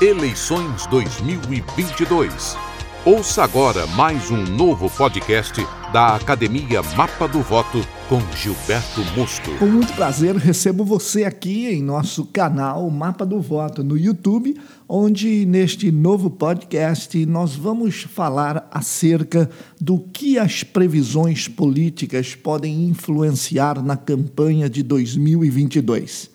Eleições 2022. Ouça agora mais um novo podcast da Academia Mapa do Voto com Gilberto Musto. Com muito prazer, recebo você aqui em nosso canal Mapa do Voto no YouTube, onde neste novo podcast nós vamos falar acerca do que as previsões políticas podem influenciar na campanha de 2022.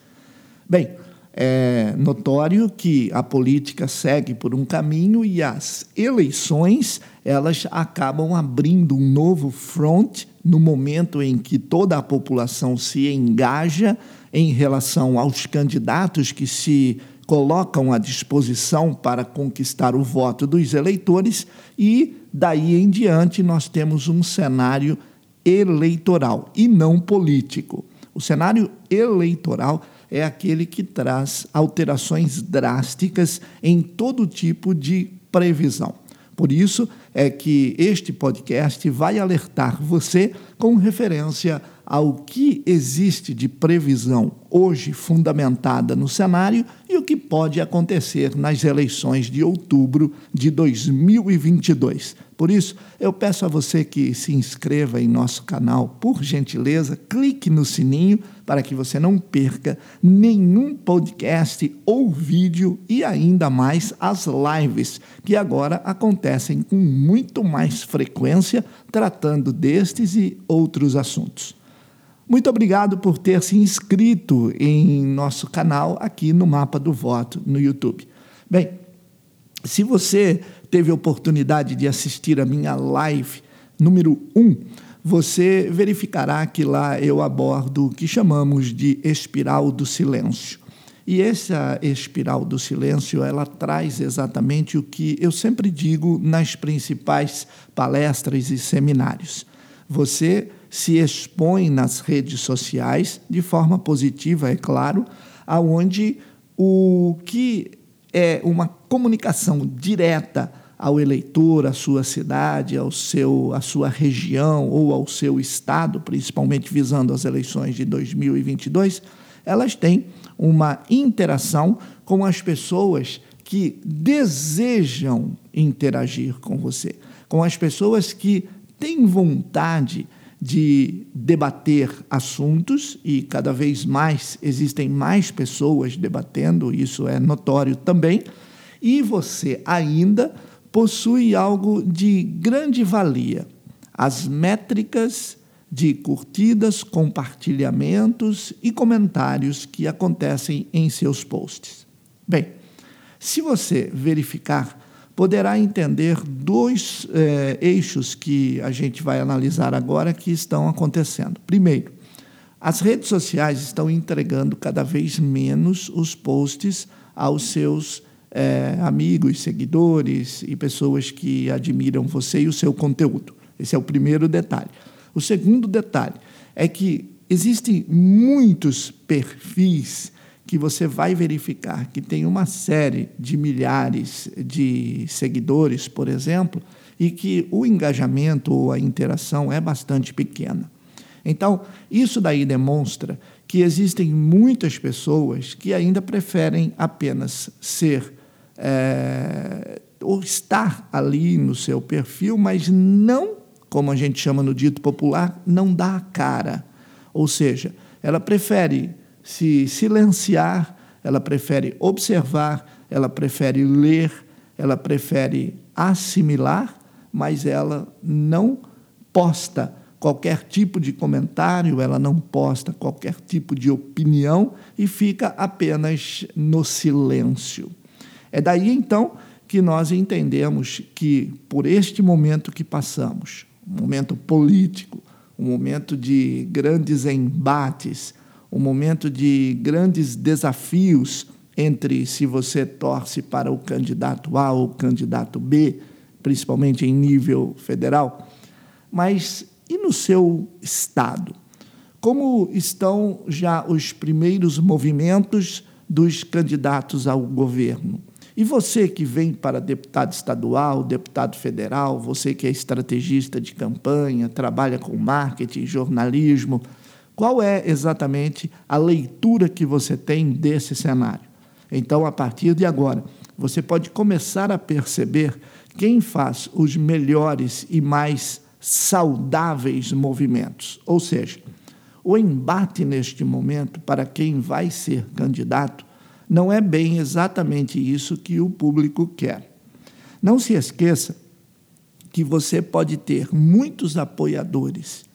Bem, é notório que a política segue por um caminho e as eleições elas acabam abrindo um novo front no momento em que toda a população se engaja em relação aos candidatos que se colocam à disposição para conquistar o voto dos eleitores e daí em diante nós temos um cenário eleitoral e não político. O cenário eleitoral é aquele que traz alterações drásticas em todo tipo de previsão. Por isso é que este podcast vai alertar você com referência ao que existe de previsão hoje fundamentada no cenário e o que pode acontecer nas eleições de outubro de 2022. Por isso, eu peço a você que se inscreva em nosso canal, por gentileza, clique no sininho para que você não perca nenhum podcast ou vídeo e ainda mais as lives, que agora acontecem com muito mais frequência, tratando destes e outros assuntos. Muito obrigado por ter se inscrito em nosso canal aqui no Mapa do Voto no YouTube. Bem, se você teve oportunidade de assistir a minha live número 1, você verificará que lá eu abordo o que chamamos de espiral do silêncio. E essa espiral do silêncio, ela traz exatamente o que eu sempre digo nas principais palestras e seminários. Você se expõe nas redes sociais de forma positiva, é claro, aonde o que é uma comunicação direta ao eleitor, à sua cidade, ao seu, à sua região ou ao seu estado, principalmente visando as eleições de 2022, elas têm uma interação com as pessoas que desejam interagir com você, com as pessoas que têm vontade de debater assuntos e cada vez mais existem mais pessoas debatendo, isso é notório também, e você ainda possui algo de grande valia: as métricas de curtidas, compartilhamentos e comentários que acontecem em seus posts. Bem, se você verificar poderá entender dois é, eixos que a gente vai analisar agora que estão acontecendo. Primeiro, as redes sociais estão entregando cada vez menos os posts aos seus é, amigos, seguidores e pessoas que admiram você e o seu conteúdo. Esse é o primeiro detalhe. O segundo detalhe é que existem muitos perfis que você vai verificar que tem uma série de milhares de seguidores, por exemplo, e que o engajamento ou a interação é bastante pequena. Então, isso daí demonstra que existem muitas pessoas que ainda preferem apenas ser é, ou estar ali no seu perfil, mas não, como a gente chama no dito popular, não dá a cara. Ou seja, ela prefere se silenciar, ela prefere observar, ela prefere ler, ela prefere assimilar, mas ela não posta qualquer tipo de comentário, ela não posta qualquer tipo de opinião e fica apenas no silêncio. É daí então que nós entendemos que, por este momento que passamos, um momento político, um momento de grandes embates, um momento de grandes desafios entre se você torce para o candidato A ou o candidato B, principalmente em nível federal. Mas e no seu estado? Como estão já os primeiros movimentos dos candidatos ao governo? E você que vem para deputado estadual, deputado federal, você que é estrategista de campanha, trabalha com marketing, jornalismo, qual é exatamente a leitura que você tem desse cenário? Então, a partir de agora, você pode começar a perceber quem faz os melhores e mais saudáveis movimentos. Ou seja, o embate neste momento para quem vai ser candidato não é bem exatamente isso que o público quer. Não se esqueça que você pode ter muitos apoiadores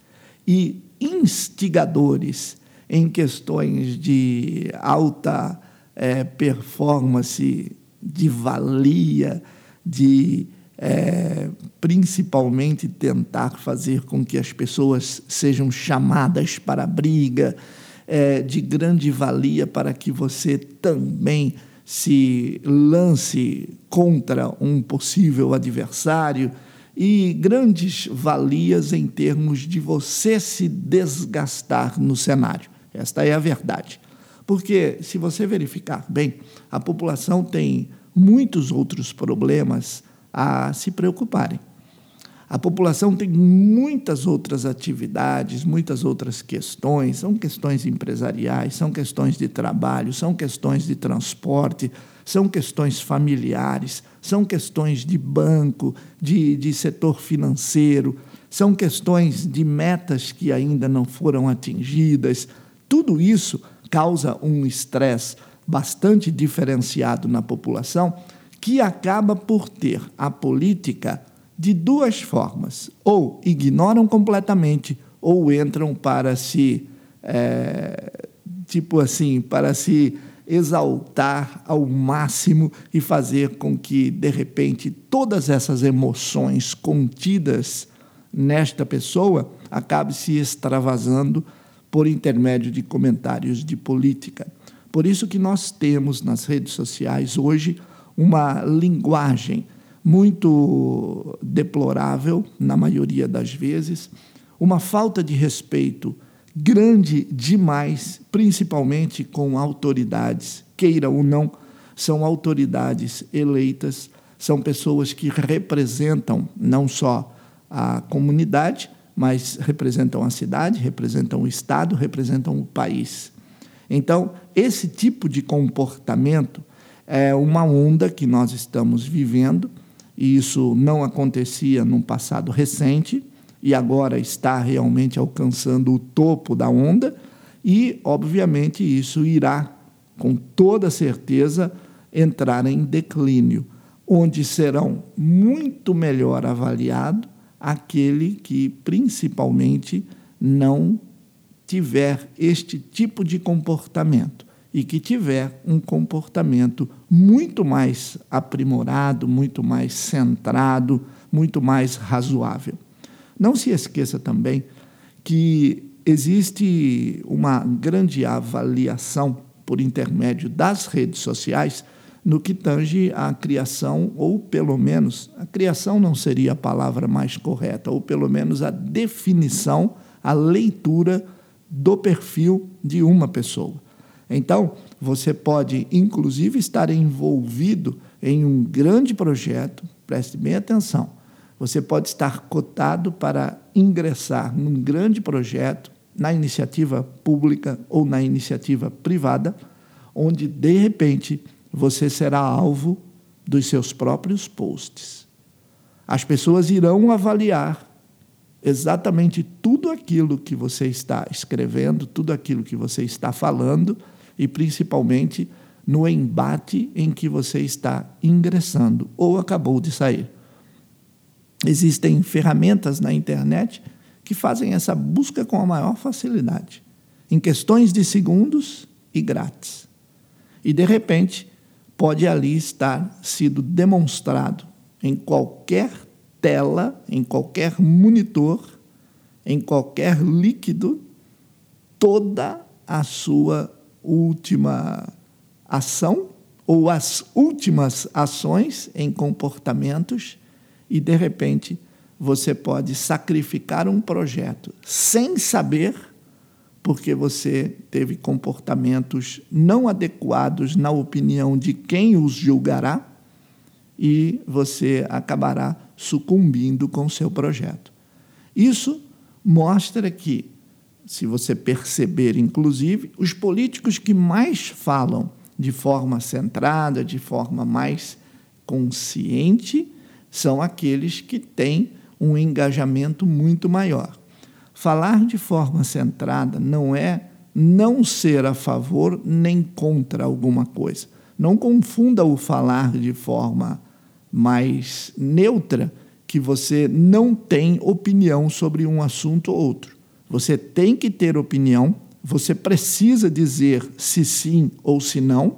e instigadores em questões de alta é, performance, de valia, de é, principalmente tentar fazer com que as pessoas sejam chamadas para a briga, é, de grande valia para que você também se lance contra um possível adversário e grandes valias em termos de você se desgastar no cenário. Esta é a verdade. Porque, se você verificar bem, a população tem muitos outros problemas a se preocuparem. A população tem muitas outras atividades, muitas outras questões, são questões empresariais, são questões de trabalho, são questões de transporte, são questões familiares, são questões de banco, de, de setor financeiro, são questões de metas que ainda não foram atingidas. Tudo isso causa um estresse bastante diferenciado na população que acaba por ter a política de duas formas: ou ignoram completamente, ou entram para se, é, tipo assim, para se exaltar ao máximo e fazer com que, de repente, todas essas emoções contidas nesta pessoa acabe se extravasando por intermédio de comentários de política. Por isso que nós temos nas redes sociais hoje uma linguagem muito deplorável, na maioria das vezes, uma falta de respeito grande demais, principalmente com autoridades, queira ou não, são autoridades eleitas, são pessoas que representam não só a comunidade, mas representam a cidade, representam o Estado, representam o país. Então, esse tipo de comportamento é uma onda que nós estamos vivendo e isso não acontecia num passado recente e agora está realmente alcançando o topo da onda e, obviamente, isso irá, com toda certeza, entrar em declínio, onde serão muito melhor avaliado aquele que principalmente não tiver este tipo de comportamento e que tiver um comportamento muito mais aprimorado, muito mais centrado, muito mais razoável. Não se esqueça também que existe uma grande avaliação por intermédio das redes sociais no que tange à criação, ou pelo menos, a criação não seria a palavra mais correta, ou pelo menos a definição, a leitura do perfil de uma pessoa. Então, você pode, inclusive, estar envolvido em um grande projeto, preste bem atenção. Você pode estar cotado para ingressar num grande projeto, na iniciativa pública ou na iniciativa privada, onde, de repente, você será alvo dos seus próprios posts. As pessoas irão avaliar exatamente tudo aquilo que você está escrevendo, tudo aquilo que você está falando e principalmente no embate em que você está ingressando ou acabou de sair. Existem ferramentas na internet que fazem essa busca com a maior facilidade, em questões de segundos e grátis. E de repente, pode ali estar sido demonstrado em qualquer tela, em qualquer monitor, em qualquer líquido, toda a sua última ação ou as últimas ações em comportamentos e, de repente, você pode sacrificar um projeto sem saber, porque você teve comportamentos não adequados na opinião de quem os julgará e você acabará sucumbindo com o seu projeto. Isso mostra que se você perceber, inclusive, os políticos que mais falam de forma centrada, de forma mais consciente, são aqueles que têm um engajamento muito maior. Falar de forma centrada não é não ser a favor nem contra alguma coisa. Não confunda o falar de forma mais neutra, que você não tem opinião sobre um assunto ou outro. Você tem que ter opinião, você precisa dizer se sim ou se não,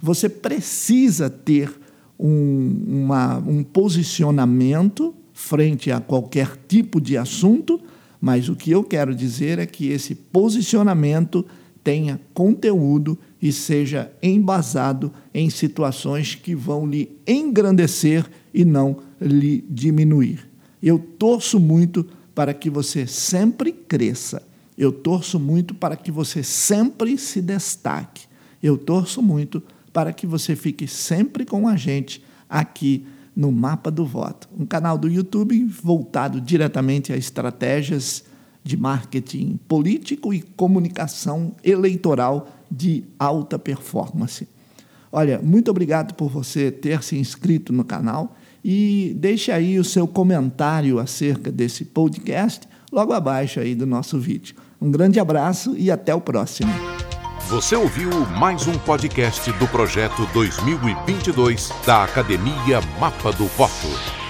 você precisa ter um, uma, um posicionamento frente a qualquer tipo de assunto, mas o que eu quero dizer é que esse posicionamento tenha conteúdo e seja embasado em situações que vão lhe engrandecer e não lhe diminuir. Eu torço muito para que você sempre cresça. Eu torço muito para que você sempre se destaque. Eu torço muito para que você fique sempre com a gente aqui no Mapa do Voto, um canal do YouTube voltado diretamente a estratégias de marketing político e comunicação eleitoral de alta performance. Olha, muito obrigado por você ter se inscrito no canal e deixe aí o seu comentário acerca desse podcast logo abaixo aí do nosso vídeo. Um grande abraço e até o próximo. Você ouviu mais um podcast do projeto 2022 da Academia Mapa do Voto.